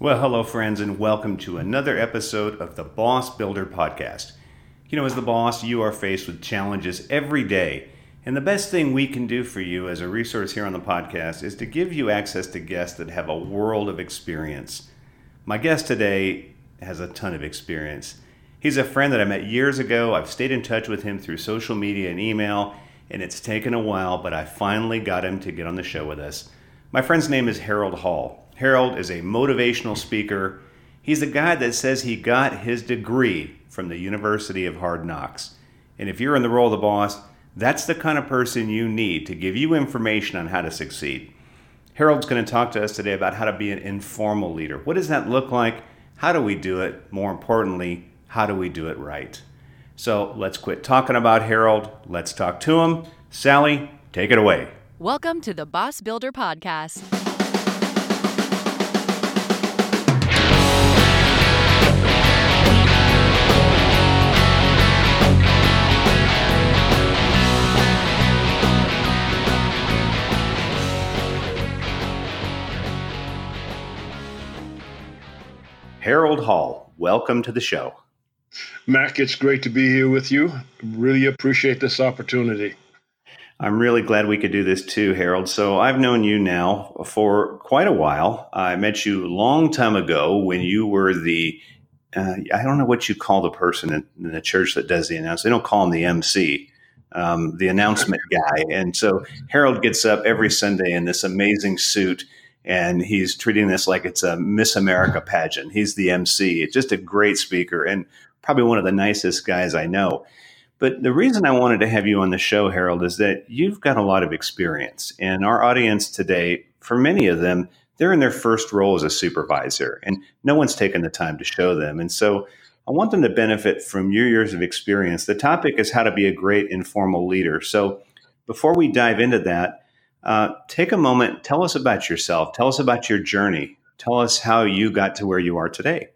Well, hello, friends, and welcome to another episode of the Boss Builder Podcast. You know, as the boss, you are faced with challenges every day. And the best thing we can do for you as a resource here on the podcast is to give you access to guests that have a world of experience. My guest today has a ton of experience. He's a friend that I met years ago. I've stayed in touch with him through social media and email, and it's taken a while, but I finally got him to get on the show with us. My friend's name is Harold Hall. Harold is a motivational speaker. He's the guy that says he got his degree from the University of Hard Knocks. And if you're in the role of the boss, that's the kind of person you need to give you information on how to succeed. Harold's going to talk to us today about how to be an informal leader. What does that look like? How do we do it? More importantly, how do we do it right? So let's quit talking about Harold. Let's talk to him. Sally, take it away. Welcome to the Boss Builder Podcast. Harold Hall, welcome to the show. Mac, it's great to be here with you. Really appreciate this opportunity. I'm really glad we could do this too, Harold. So I've known you now for quite a while. I met you a long time ago when you were the uh, I don't know what you call the person in, in, the church that does the announcement. They don't call him the MC, um, the announcement guy. And so Harold gets up every Sunday in this amazing suit and he's treating this like it's a Miss America pageant. He's the MC. Just a great speaker and probably one of the nicest guys I know. But the reason I wanted to have you on the show, Harold, is that you've got a lot of experience. And our audience today, for many of them, they're in their first role as a supervisor, and no one's taken the time to show them. And so I want them to benefit from your years of experience. The topic is how to be a great informal leader. So before we dive into that, uh, take a moment, tell us about yourself, tell us about your journey, tell us how you got to where you are today.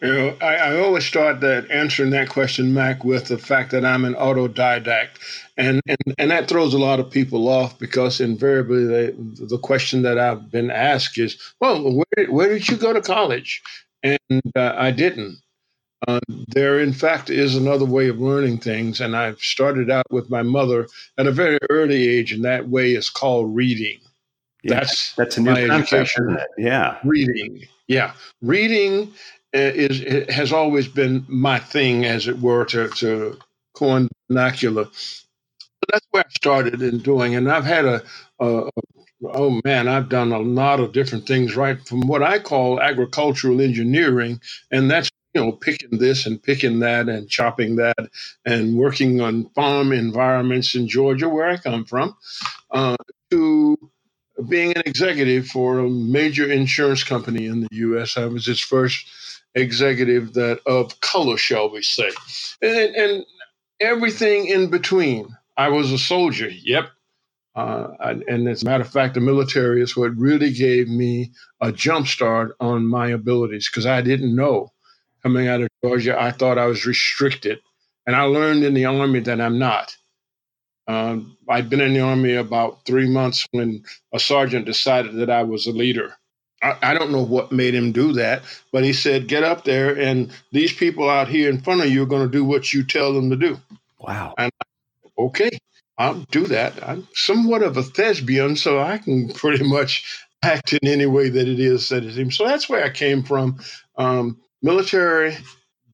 You know, I, I, always start that answering that question, Mac, with the fact that I'm an autodidact, and and, and that throws a lot of people off because invariably they, the question that I've been asked is, "Well, where, where did you go to college?" And uh, I didn't. Uh, there, in fact, is another way of learning things, and I've started out with my mother at a very early age, and that way is called reading. Yeah, that's that's a new education. Yeah, reading. Yeah, reading uh, is has always been my thing, as it were, to to coin vernacular. But that's where I started in doing, and I've had a, a oh man, I've done a lot of different things, right from what I call agricultural engineering, and that's you know, picking this and picking that and chopping that and working on farm environments in Georgia, where I come from, uh, to being an executive for a major insurance company in the U.S. I was its first executive that of color, shall we say, and, and everything in between. I was a soldier. Yep. Uh, and as a matter of fact, the military is what really gave me a jump start on my abilities because I didn't know coming out of Georgia, I thought I was restricted. And I learned in the Army that I'm not. Um, I'd been in the Army about three months when a sergeant decided that I was a leader. I, I don't know what made him do that, but he said, Get up there, and these people out here in front of you are going to do what you tell them to do. Wow. And I, okay, I'll do that. I'm somewhat of a thespian, so I can pretty much act in any way that it is that it seems. So that's where I came from. Um, military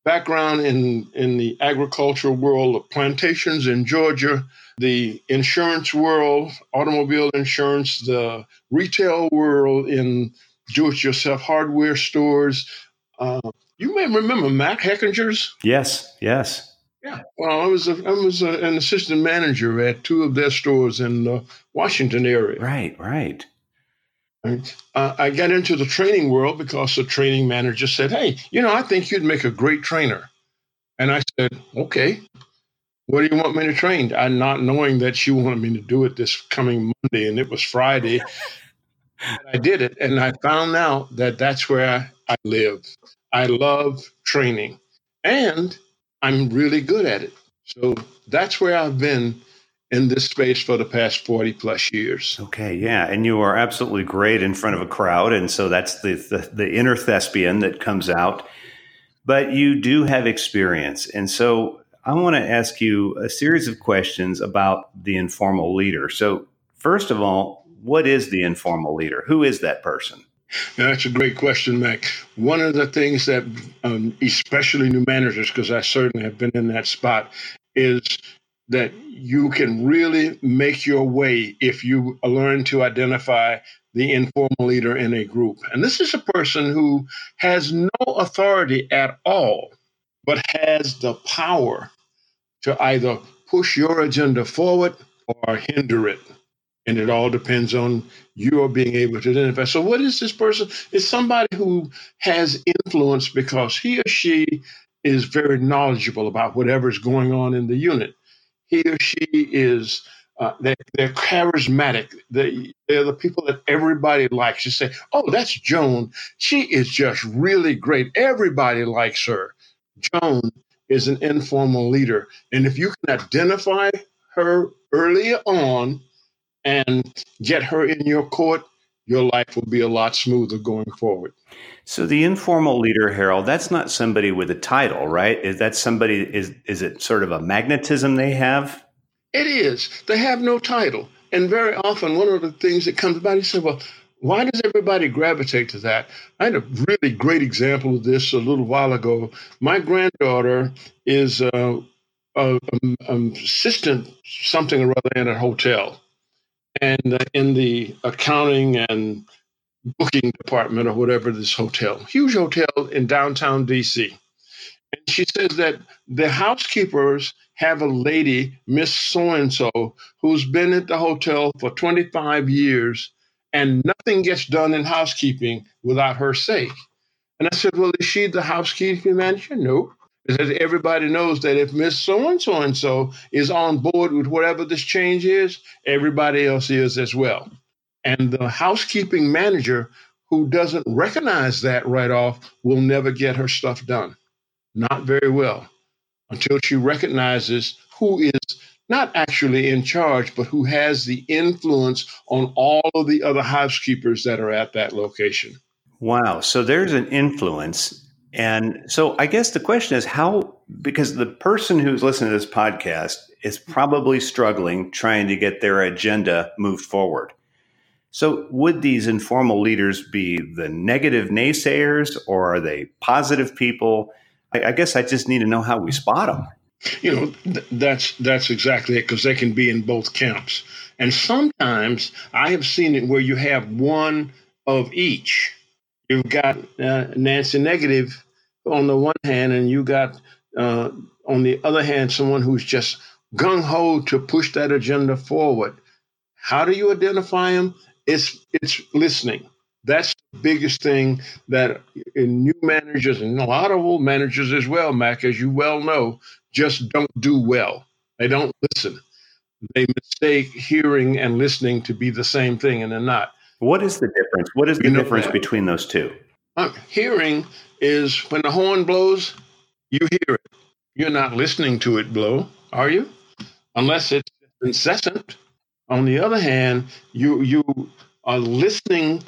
background in, in the agricultural world of plantations in Georgia, the insurance world, automobile insurance, the retail world in do it yourself hardware stores. Uh, you may remember Mac Hechinger's. Yes, yes. Yeah. Well, I was a, I was a, an assistant manager at two of their stores in the Washington area. Right, right. Uh, I got into the training world because the training manager said, Hey, you know, I think you'd make a great trainer. And I said, Okay, what do you want me to train? I not knowing that she wanted me to do it this coming Monday and it was Friday. I did it and I found out that that's where I live. I love training and I'm really good at it. So that's where I've been in this space for the past 40 plus years. Okay, yeah. And you are absolutely great in front of a crowd. And so that's the, the, the inner thespian that comes out. But you do have experience. And so I want to ask you a series of questions about the informal leader. So, first of all, what is the informal leader? Who is that person? Now, that's a great question, Mac. One of the things that, um, especially new managers, because I certainly have been in that spot, is that you can really make your way if you learn to identify the informal leader in a group. And this is a person who has no authority at all, but has the power to either push your agenda forward or hinder it. And it all depends on your being able to identify. So, what is this person? It's somebody who has influence because he or she is very knowledgeable about whatever is going on in the unit he or she is uh, they, they're charismatic. They, they're the people that everybody likes. You say, oh, that's Joan. She is just really great. Everybody likes her. Joan is an informal leader. And if you can identify her early on and get her in your court, your life will be a lot smoother going forward. So the informal leader, Harold, that's not somebody with a title, right? Is that somebody is is it sort of a magnetism they have? It is. They have no title. And very often one of the things that comes about, he said, well, why does everybody gravitate to that? I had a really great example of this a little while ago. My granddaughter is uh, a assistant something or other in a hotel and uh, in the accounting and booking department or whatever this hotel, huge hotel in downtown DC. And she says that the housekeepers have a lady, Miss So and so, who's been at the hotel for 25 years and nothing gets done in housekeeping without her sake. And I said, Well, is she the housekeeping manager? No. Because everybody knows that if Miss So and so and so is on board with whatever this change is, everybody else is as well. And the housekeeping manager who doesn't recognize that right off will never get her stuff done. Not very well until she recognizes who is not actually in charge, but who has the influence on all of the other housekeepers that are at that location. Wow. So there's an influence and so I guess the question is how, because the person who's listening to this podcast is probably struggling trying to get their agenda moved forward. So would these informal leaders be the negative naysayers or are they positive people? I, I guess I just need to know how we spot them. You know, th- that's that's exactly it because they can be in both camps. And sometimes I have seen it where you have one of each. You've got uh, Nancy Negative on the one hand, and you got uh, on the other hand someone who's just gung ho to push that agenda forward. How do you identify them? It's it's listening. That's the biggest thing that new managers and a lot of old managers as well, Mac, as you well know, just don't do well. They don't listen. They mistake hearing and listening to be the same thing, and they're not. What is the difference? What is the you difference between those two? Uh, hearing is when the horn blows, you hear it. You're not listening to it blow, are you? Unless it's incessant. On the other hand, you you are listening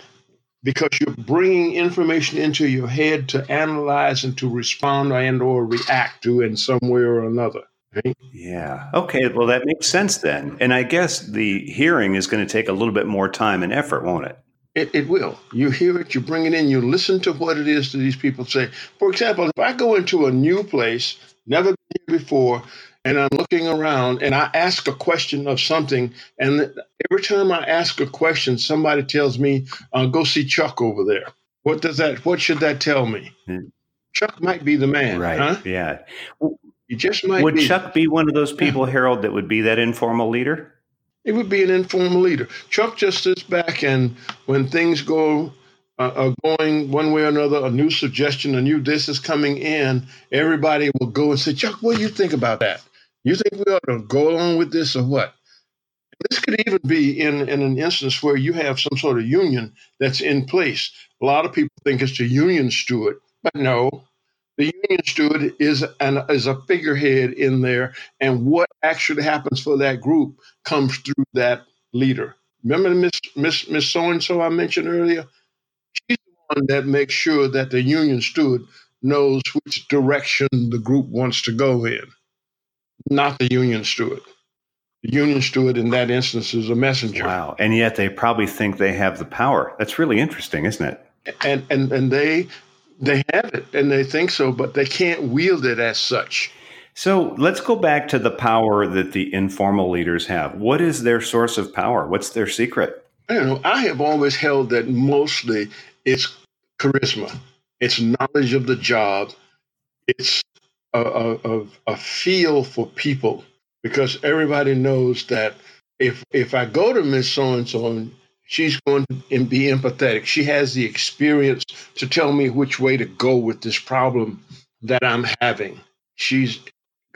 because you're bringing information into your head to analyze and to respond and or react to in some way or another. Right? Yeah. Okay. Well, that makes sense then. And I guess the hearing is going to take a little bit more time and effort, won't it? It, it will. You hear it, you bring it in, you listen to what it is that these people say. For example, if I go into a new place, never been here before, and I'm looking around and I ask a question of something, and every time I ask a question, somebody tells me, uh, "Go see Chuck over there." What does that? What should that tell me? Mm. Chuck might be the man, right? Huh? Yeah. He just might. Would be. Chuck be one of those people, Harold, that would be that informal leader? It would be an informal leader. Chuck just sits back, and when things go uh, are going one way or another, a new suggestion, a new this is coming in, everybody will go and say, Chuck, what do you think about that? You think we ought to go along with this or what? This could even be in, in an instance where you have some sort of union that's in place. A lot of people think it's the union steward, but no, The union steward is an is a figurehead in there, and what actually happens for that group comes through that leader. Remember Miss Miss Miss So and So I mentioned earlier? She's the one that makes sure that the union steward knows which direction the group wants to go in, not the union steward. The union steward in that instance is a messenger. Wow. And yet they probably think they have the power. That's really interesting, isn't it? And and and they they have it and they think so, but they can't wield it as such. So let's go back to the power that the informal leaders have. What is their source of power? What's their secret? I don't know. I have always held that mostly it's charisma, it's knowledge of the job, it's a, a, a feel for people because everybody knows that if if I go to Miss So and So she's going to be empathetic. She has the experience to tell me which way to go with this problem that I'm having. She's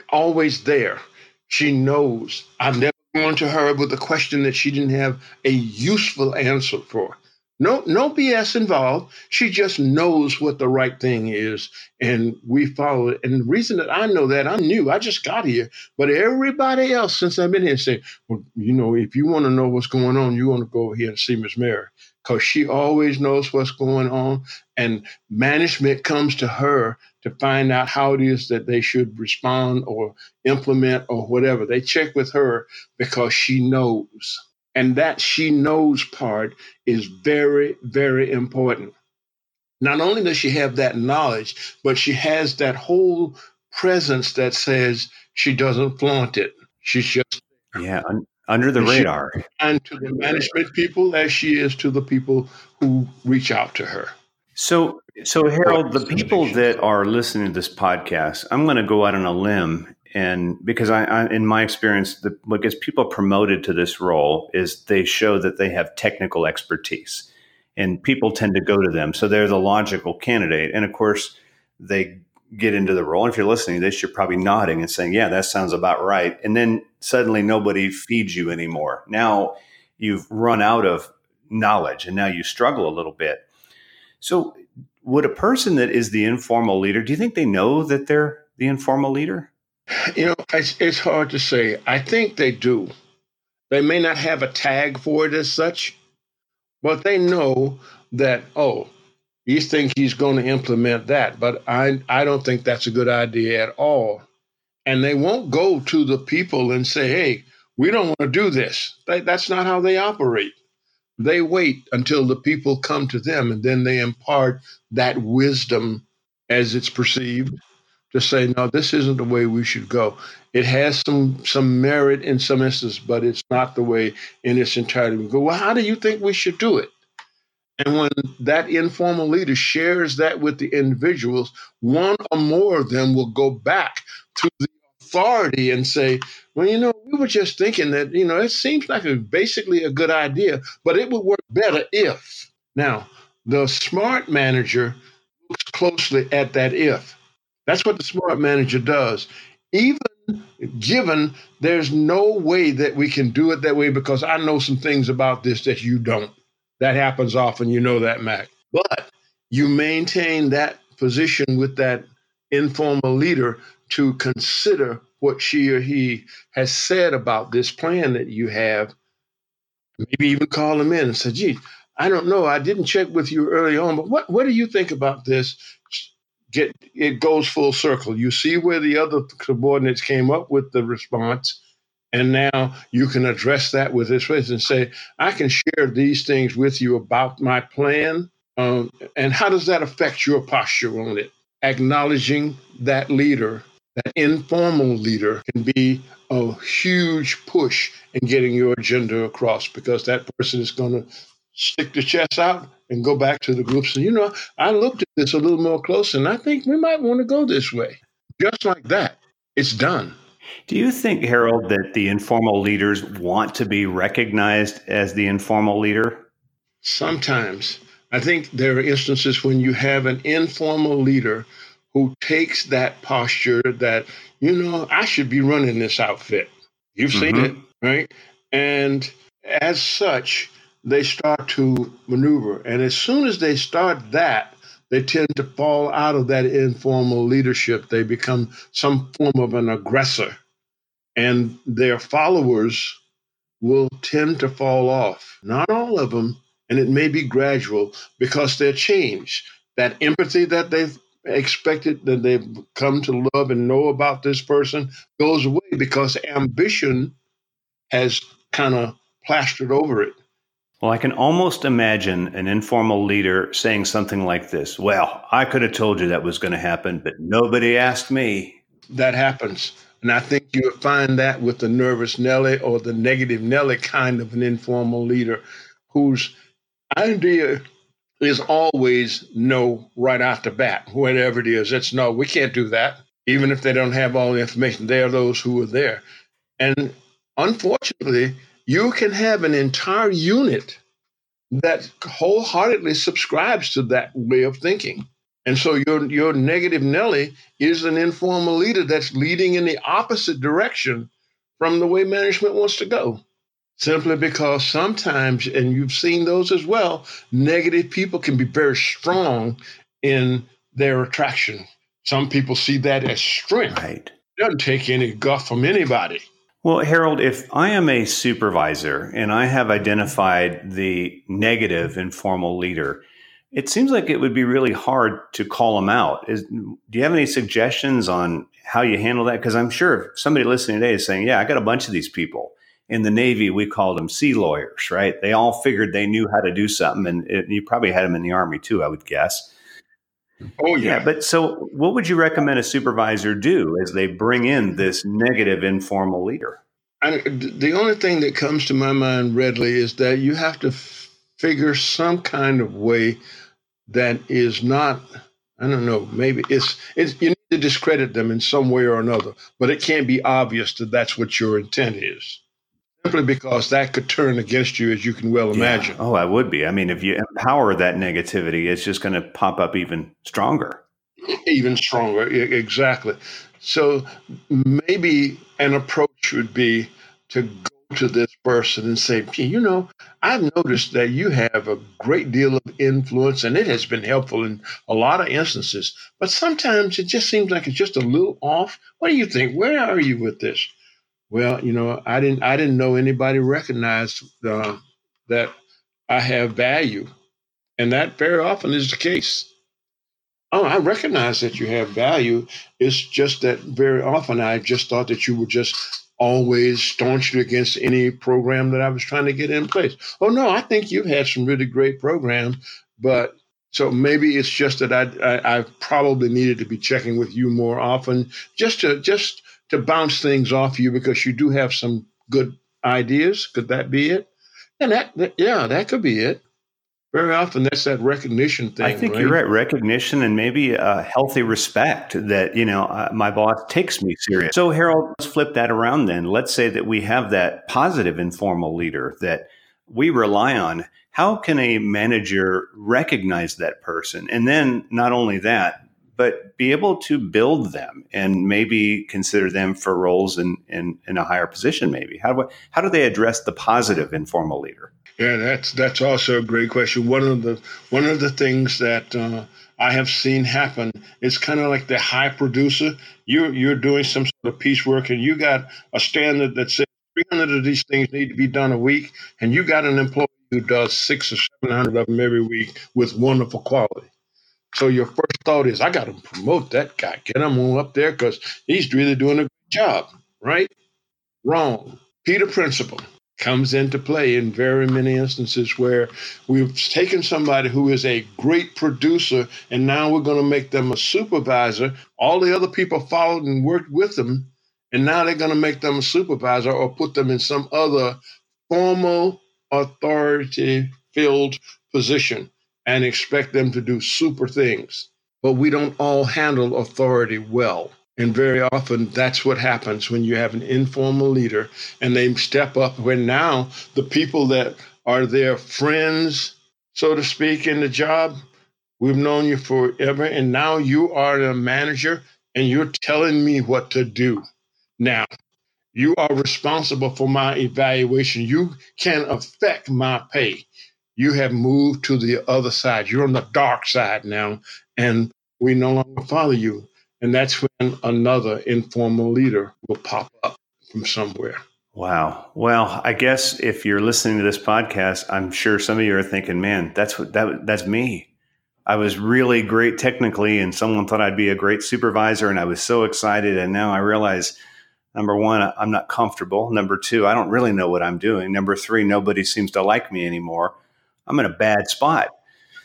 always there. She knows. I've never gone to her with a question that she didn't have a useful answer for. No, no BS involved. She just knows what the right thing is, and we follow it. And the reason that I know that I'm new, I just got here, but everybody else since I've been here say, well, you know, if you want to know what's going on, you want to go here and see Miss Mary because she always knows what's going on, and management comes to her to find out how it is that they should respond or implement or whatever. They check with her because she knows. And that she knows part is very, very important. Not only does she have that knowledge, but she has that whole presence that says she doesn't flaunt it. She's just yeah un- under the and radar. And to the management people as she is to the people who reach out to her. So, so Harold, the people that are listening to this podcast, I'm going to go out on a limb and because I, I in my experience, the, what gets people promoted to this role is they show that they have technical expertise, and people tend to go to them, so they're the logical candidate. And of course, they get into the role. And if you're listening to this, you're probably nodding and saying, "Yeah, that sounds about right." And then suddenly, nobody feeds you anymore. Now you've run out of knowledge, and now you struggle a little bit. So, would a person that is the informal leader, do you think they know that they're the informal leader? You know, it's, it's hard to say. I think they do. They may not have a tag for it as such, but they know that, oh, you think he's going to implement that, but I, I don't think that's a good idea at all. And they won't go to the people and say, hey, we don't want to do this. They, that's not how they operate. They wait until the people come to them and then they impart that wisdom as it's perceived to say, no, this isn't the way we should go. It has some some merit in some instances, but it's not the way in its entirety we go. Well, how do you think we should do it? And when that informal leader shares that with the individuals, one or more of them will go back to the authority and say, well, you know, we were just thinking that, you know, it seems like a basically a good idea, but it would work better if. Now, the smart manager looks closely at that if that's what the smart manager does. Even given there's no way that we can do it that way because I know some things about this that you don't. That happens often, you know that, Mac. But you maintain that position with that informal leader to consider what she or he has said about this plan that you have. Maybe even call them in and say, gee, I don't know. I didn't check with you early on, but what, what do you think about this? Get it goes full circle. You see where the other subordinates came up with the response, and now you can address that with this way and say, "I can share these things with you about my plan." Um, and how does that affect your posture on it? Acknowledging that leader, that informal leader, can be a huge push in getting your agenda across because that person is going to stick the chest out and go back to the groups. And, you know, I looked at this a little more close and I think we might want to go this way. Just like that, it's done. Do you think, Harold, that the informal leaders want to be recognized as the informal leader? Sometimes. I think there are instances when you have an informal leader who takes that posture that, you know, I should be running this outfit. You've mm-hmm. seen it, right? And as such, they start to maneuver. And as soon as they start that, they tend to fall out of that informal leadership. They become some form of an aggressor, and their followers will tend to fall off. Not all of them, and it may be gradual because they're changed. That empathy that they've expected, that they've come to love and know about this person, goes away because ambition has kind of plastered over it. Well, I can almost imagine an informal leader saying something like this Well, I could have told you that was going to happen, but nobody asked me. That happens. And I think you would find that with the nervous Nelly or the negative Nelly kind of an informal leader whose idea is always no right off the bat, whatever it is. It's no, we can't do that. Even if they don't have all the information, they are those who are there. And unfortunately, you can have an entire unit that wholeheartedly subscribes to that way of thinking. And so your your negative Nelly is an informal leader that's leading in the opposite direction from the way management wants to go. Simply because sometimes, and you've seen those as well, negative people can be very strong in their attraction. Some people see that as strength. Right. It doesn't take any guff from anybody. Well, Harold, if I am a supervisor and I have identified the negative informal leader, it seems like it would be really hard to call them out. Is, do you have any suggestions on how you handle that? Because I'm sure somebody listening today is saying, "Yeah, I got a bunch of these people." In the Navy, we called them sea lawyers, right? They all figured they knew how to do something, and it, you probably had them in the Army too, I would guess. Oh yeah. yeah. But so, what would you recommend a supervisor do as they bring in this negative informal leader? I, the only thing that comes to my mind readily is that you have to f- figure some kind of way that is not. I don't know. Maybe it's, it's you need to discredit them in some way or another, but it can't be obvious that that's what your intent is simply because that could turn against you, as you can well imagine. Yeah. Oh, I would be. I mean, if you empower that negativity, it's just going to pop up even stronger. Even stronger, exactly. So maybe an approach would be to go to this person and say, you know, I've noticed that you have a great deal of influence and it has been helpful in a lot of instances, but sometimes it just seems like it's just a little off. What do you think? Where are you with this? Well, you know, I didn't I didn't know anybody recognized uh, that I have value, and that very often is the case. Oh, I recognize that you have value. It's just that very often I just thought that you were just always staunchly against any program that I was trying to get in place. Oh no, I think you've had some really great programs, but so maybe it's just that I, I I probably needed to be checking with you more often, just to just to bounce things off you because you do have some good ideas. Could that be it? And that, that yeah, that could be it. Very often, that's that recognition thing. I think right? you're right. Recognition and maybe a healthy respect that you know uh, my boss takes me serious. So Harold, let's flip that around. Then let's say that we have that positive informal leader that we rely on. How can a manager recognize that person? And then not only that, but be able to build them and maybe consider them for roles in, in, in a higher position, maybe? How do, how do they address the positive informal leader? Yeah, that's that's also a great question. One of the one of the things that uh, I have seen happen is kind of like the high producer. You're you're doing some sort of piecework, and you got a standard that says 300 of these things need to be done a week, and you got an employee who does six or 700 of them every week with wonderful quality. So your first thought is, I got to promote that guy, get him up there because he's really doing a good job, right? Wrong. Peter Principle comes into play in very many instances where we've taken somebody who is a great producer and now we're going to make them a supervisor. All the other people followed and worked with them, and now they're going to make them a supervisor or put them in some other formal authority filled position and expect them to do super things. But we don't all handle authority well. And very often that's what happens when you have an informal leader and they step up when now the people that are their friends, so to speak, in the job, we've known you forever, and now you are a manager and you're telling me what to do. Now, you are responsible for my evaluation. You can affect my pay you have moved to the other side. You're on the dark side now, and we no longer follow you. And that's when another informal leader will pop up from somewhere. Wow. Well, I guess if you're listening to this podcast, I'm sure some of you are thinking, "Man, that's what that that's me." I was really great technically, and someone thought I'd be a great supervisor, and I was so excited. And now I realize number one, I'm not comfortable. Number two, I don't really know what I'm doing. Number three, nobody seems to like me anymore. I'm in a bad spot.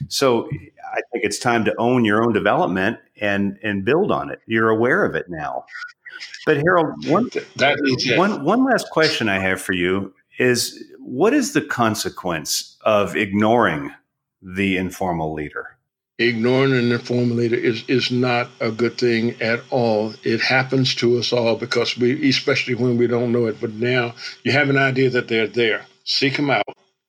So I think it's time to own your own development and and build on it. You're aware of it now. But Harold, one, one, one last question I have for you is what is the consequence of ignoring the informal leader? Ignoring an informal leader is, is not a good thing at all. It happens to us all because we, especially when we don't know it. But now you have an idea that they're there. Seek them out.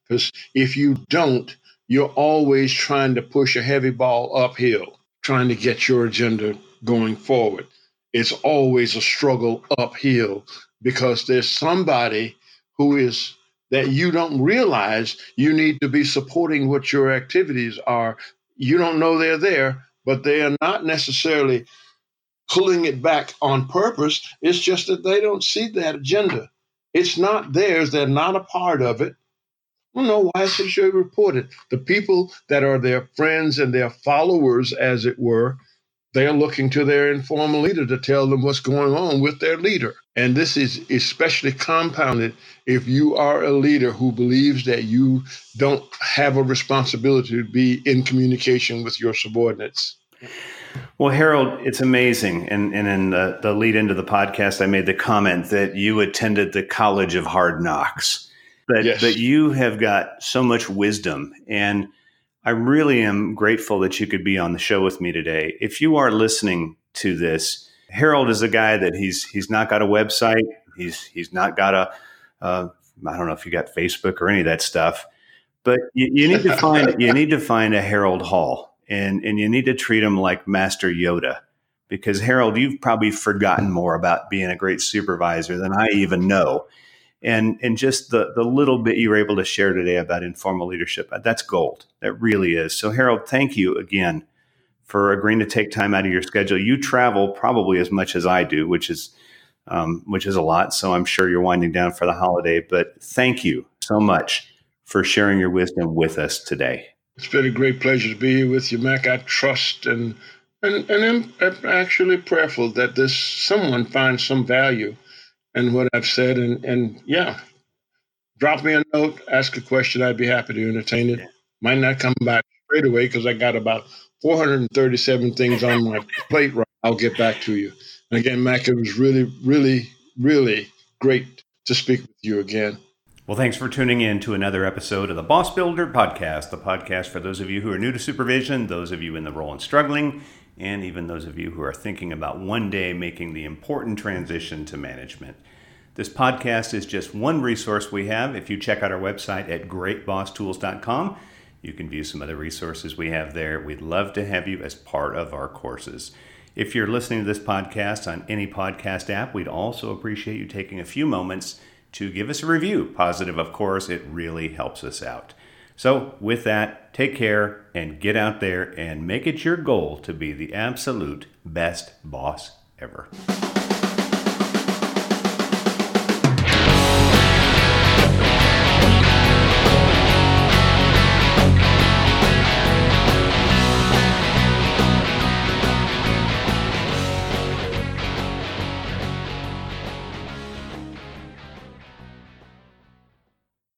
Because if you don't, you're always trying to push a heavy ball uphill, trying to get your agenda going forward it's always a struggle uphill because there's somebody who is that you don't realize you need to be supporting what your activities are. You don't know they're there, but they are not necessarily pulling it back on purpose. It's just that they don't see that agenda. It's not theirs. They're not a part of it. No, why should you report it? The people that are their friends and their followers, as it were, they're looking to their informal leader to tell them what's going on with their leader. And this is especially compounded if you are a leader who believes that you don't have a responsibility to be in communication with your subordinates. Well, Harold, it's amazing. And, and in the, the lead into the podcast, I made the comment that you attended the College of Hard Knocks. But, yes. but you have got so much wisdom. And I really am grateful that you could be on the show with me today. If you are listening to this, Harold is a guy that he's he's not got a website. He's he's not got a uh, I don't know if you got Facebook or any of that stuff, but you, you need to find you need to find a Harold Hall and and you need to treat him like Master Yoda because Harold, you've probably forgotten more about being a great supervisor than I even know and and just the the little bit you were able to share today about informal leadership that's gold. That really is. So harold thank you again for agreeing to take time out of your schedule. You travel probably as much as i do which is um, which is a lot so i'm sure you're winding down for the holiday but thank you so much for sharing your wisdom with us today. It's been a great pleasure to be here with you mac. I trust and and, and I'm actually prayerful that this someone finds some value and what I've said. And, and yeah, drop me a note, ask a question. I'd be happy to entertain it. Might not come back straight away because I got about 437 things on my plate. Right, I'll get back to you. And again, Mac, it was really, really, really great to speak with you again. Well, thanks for tuning in to another episode of the Boss Builder Podcast, the podcast for those of you who are new to supervision, those of you in the role and struggling, and even those of you who are thinking about one day making the important transition to management. This podcast is just one resource we have. If you check out our website at greatbosstools.com, you can view some other resources we have there. We'd love to have you as part of our courses. If you're listening to this podcast on any podcast app, we'd also appreciate you taking a few moments to give us a review. Positive, of course, it really helps us out. So, with that, take care and get out there and make it your goal to be the absolute best boss ever.